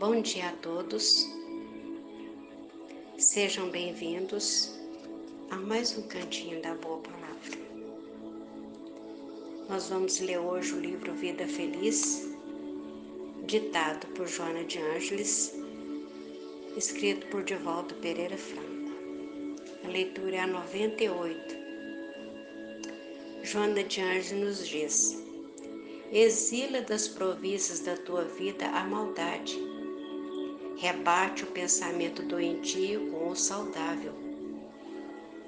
Bom dia a todos. Sejam bem-vindos a mais um cantinho da boa palavra. Nós vamos ler hoje o livro Vida Feliz, ditado por Joana de Ângeles, escrito por Divaldo Pereira Franco. A leitura é a 98. Joana de Ângeles nos diz: Exila das províncias da tua vida a maldade. Rebate o pensamento doentio com o saudável.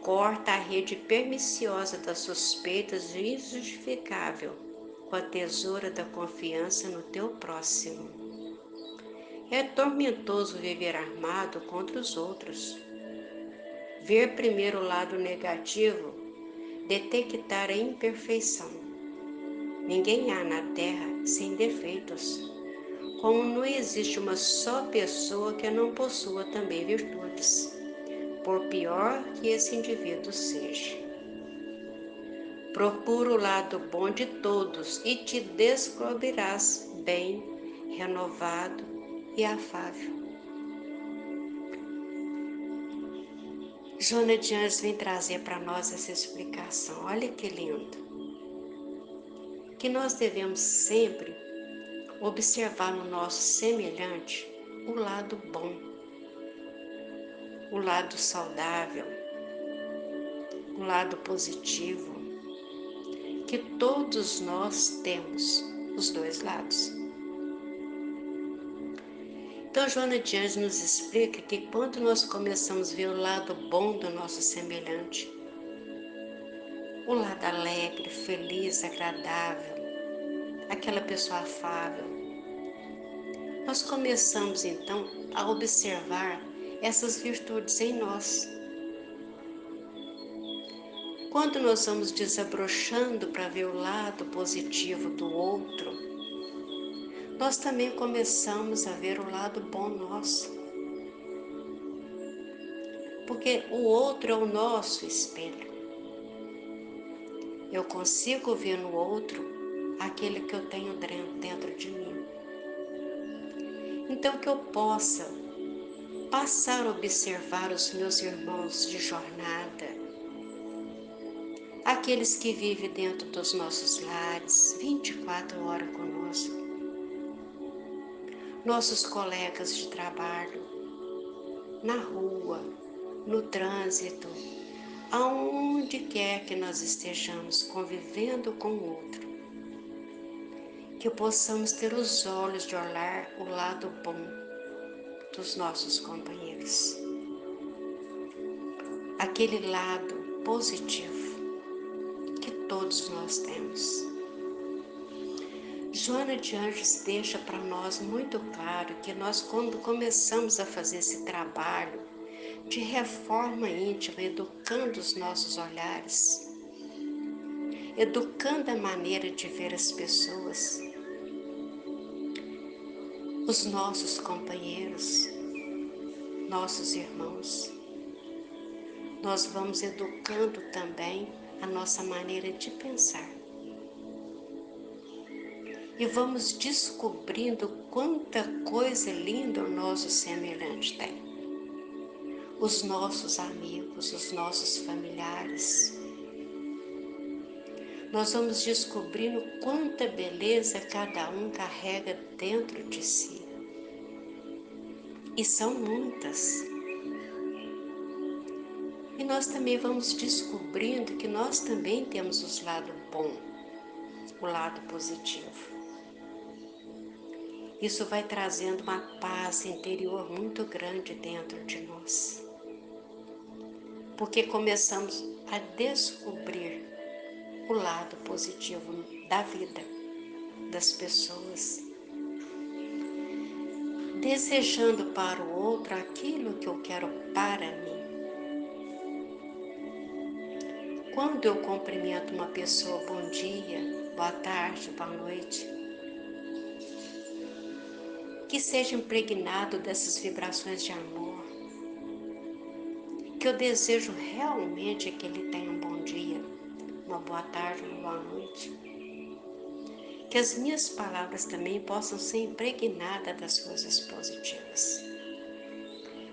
Corta a rede perniciosa das suspeitas injustificável com a tesoura da confiança no teu próximo. É tormentoso viver armado contra os outros. Ver primeiro o lado negativo, detectar a imperfeição Ninguém há na terra sem defeitos, como não existe uma só pessoa que não possua também virtudes, por pior que esse indivíduo seja. Procura o lado bom de todos e te descobrirás bem, renovado e afável. Jona de Anjos vem trazer para nós essa explicação. Olha que lindo que nós devemos sempre observar no nosso semelhante o lado bom, o lado saudável, o lado positivo, que todos nós temos os dois lados. Então, Joana de Anjos nos explica que quando nós começamos a ver o lado bom do nosso semelhante, o lado alegre, feliz, agradável, aquela pessoa afável. Nós começamos então a observar essas virtudes em nós. Quando nós vamos desabrochando para ver o lado positivo do outro, nós também começamos a ver o lado bom nosso. Porque o outro é o nosso espelho. Eu consigo ver no outro aquele que eu tenho dentro de mim. Então, que eu possa passar a observar os meus irmãos de jornada, aqueles que vivem dentro dos nossos lares, 24 horas conosco, nossos colegas de trabalho, na rua, no trânsito, aonde quer que nós estejamos convivendo com o outro, que possamos ter os olhos de olhar o lado bom dos nossos companheiros, aquele lado positivo que todos nós temos. Joana de Anjos deixa para nós muito claro que nós, quando começamos a fazer esse trabalho de reforma íntima, educando os nossos olhares, educando a maneira de ver as pessoas, os nossos companheiros, nossos irmãos. Nós vamos educando também a nossa maneira de pensar. E vamos descobrindo quanta coisa linda o nosso semelhante tem os nossos amigos, os nossos familiares. Nós vamos descobrindo quanta beleza cada um carrega dentro de si. E são muitas. E nós também vamos descobrindo que nós também temos os lado bom, o lado positivo. Isso vai trazendo uma paz interior muito grande dentro de nós porque começamos a descobrir o lado positivo da vida das pessoas, desejando para o outro aquilo que eu quero para mim. Quando eu cumprimento uma pessoa, bom dia, boa tarde, boa noite, que seja impregnado dessas vibrações de amor que eu desejo realmente que ele tenha um bom dia, uma boa tarde, uma boa noite. que as minhas palavras também possam ser impregnadas das coisas positivas.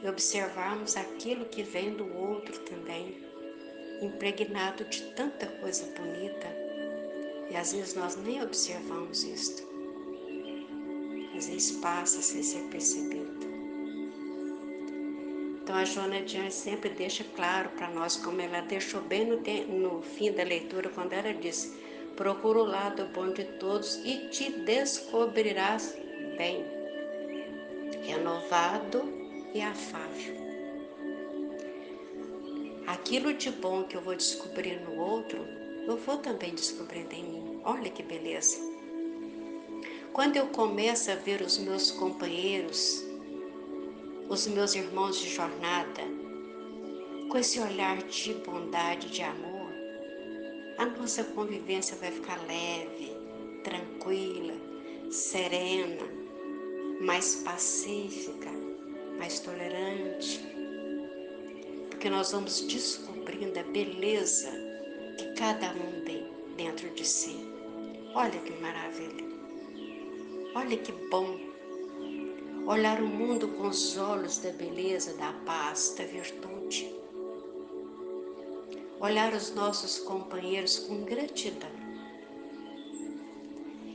E observarmos aquilo que vem do outro também, impregnado de tanta coisa bonita, e às vezes nós nem observamos isto. Às vezes passa sem ser percebido. Então a Joana Diane sempre deixa claro para nós, como ela deixou bem no, no fim da leitura, quando ela disse: procura o lado bom de todos e te descobrirás bem, renovado e afável. Aquilo de bom que eu vou descobrir no outro, eu vou também descobrindo em mim. Olha que beleza. Quando eu começo a ver os meus companheiros, os meus irmãos de jornada, com esse olhar de bondade, de amor, a nossa convivência vai ficar leve, tranquila, serena, mais pacífica, mais tolerante, porque nós vamos descobrindo a beleza que cada um tem dentro de si. Olha que maravilha! Olha que bom olhar o mundo com os olhos da beleza, da paz, da virtude olhar os nossos companheiros com gratidão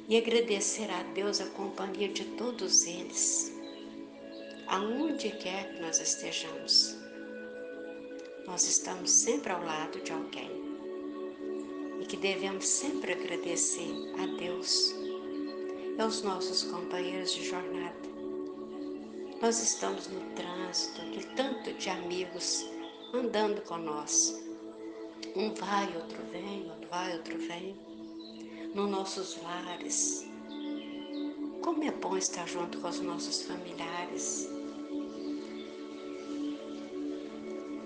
e agradecer a Deus a companhia de todos eles, aonde quer que nós estejamos. Nós estamos sempre ao lado de alguém e que devemos sempre agradecer a Deus e aos nossos companheiros de jornada. Nós estamos no trânsito, que tanto de amigos andando conosco um vai, outro vem, outro vai, outro vem. Nos nossos lares. Como é bom estar junto com os nossos familiares.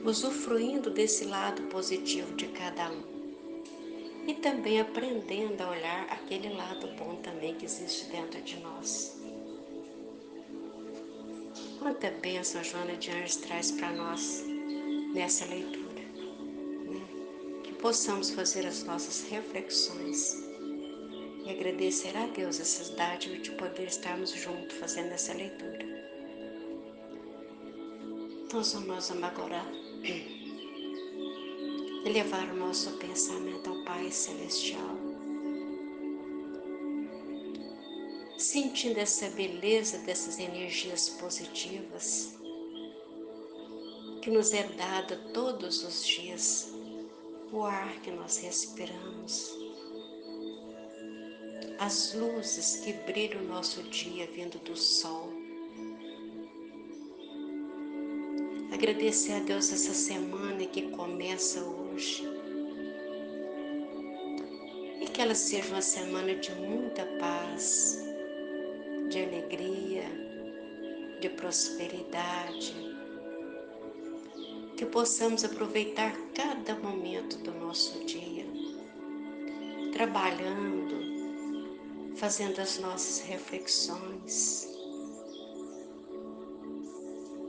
Usufruindo desse lado positivo de cada um. E também aprendendo a olhar aquele lado bom também que existe dentro de nós. Quanta bênção a Joana de Anjos traz para nós nessa leitura possamos fazer as nossas reflexões e agradecer a Deus essa dádiva de poder estarmos juntos fazendo essa leitura. Então, nós vamos agora elevar o nosso pensamento ao Pai Celestial, sentindo essa beleza dessas energias positivas que nos é dada todos os dias o ar que nós respiramos, as luzes que brilham o nosso dia vindo do sol. Agradecer a Deus essa semana que começa hoje. E que ela seja uma semana de muita paz, de alegria, de prosperidade que possamos aproveitar cada momento do nosso dia, trabalhando, fazendo as nossas reflexões,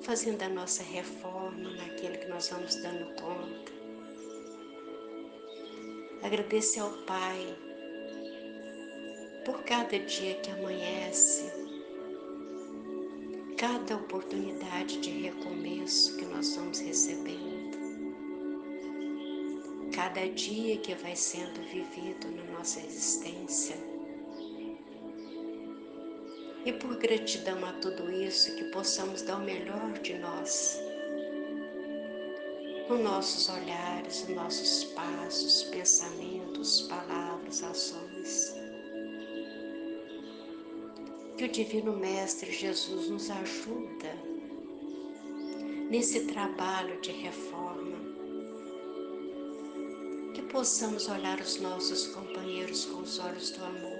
fazendo a nossa reforma naquilo que nós vamos dando conta. Agradecer ao Pai por cada dia que amanhece, cada oportunidade de recomeço que nós vamos recebendo, cada dia que vai sendo vivido na nossa existência. E por gratidão a tudo isso, que possamos dar o melhor de nós, nos nossos olhares, nos nossos passos, pensamentos, palavras, ações que o Divino Mestre Jesus nos ajuda nesse trabalho de reforma, que possamos olhar os nossos companheiros com os olhos do amor,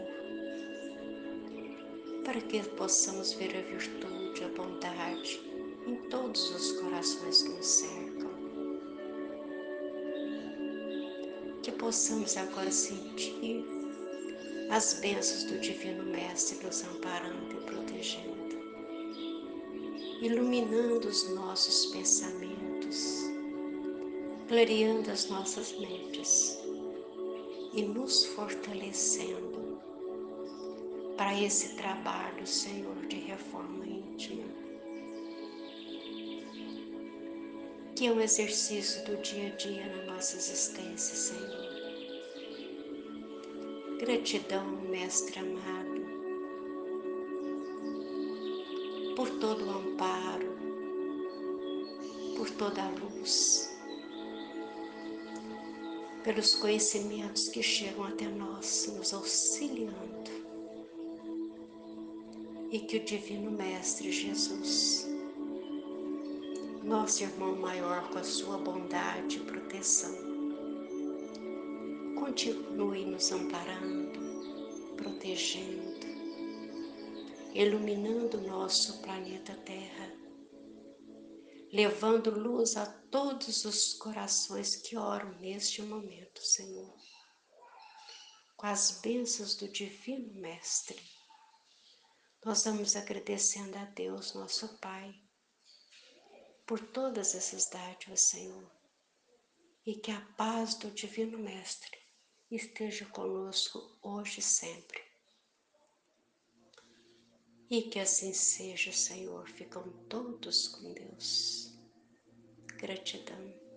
para que possamos ver a virtude, a bondade em todos os corações que nos cercam. Que possamos agora sentir as bênçãos do Divino Mestre nos amparando e protegendo, iluminando os nossos pensamentos, clareando as nossas mentes e nos fortalecendo para esse trabalho, Senhor, de reforma íntima. Que é um exercício do dia a dia na nossa existência. Gratidão, Mestre amado, por todo o amparo, por toda a luz, pelos conhecimentos que chegam até nós, nos auxiliando, e que o Divino Mestre Jesus, nosso irmão maior, com a sua bondade e proteção, continue nos amparando, protegendo, iluminando o nosso planeta Terra levando luz a todos os corações que oram neste momento, Senhor. Com as bênçãos do Divino Mestre, nós vamos agradecendo a Deus, nosso Pai, por todas essas dádivas, Senhor, e que a paz do Divino Mestre esteja conosco hoje e sempre. E que assim seja, Senhor. Ficam todos com Deus. Gratidão.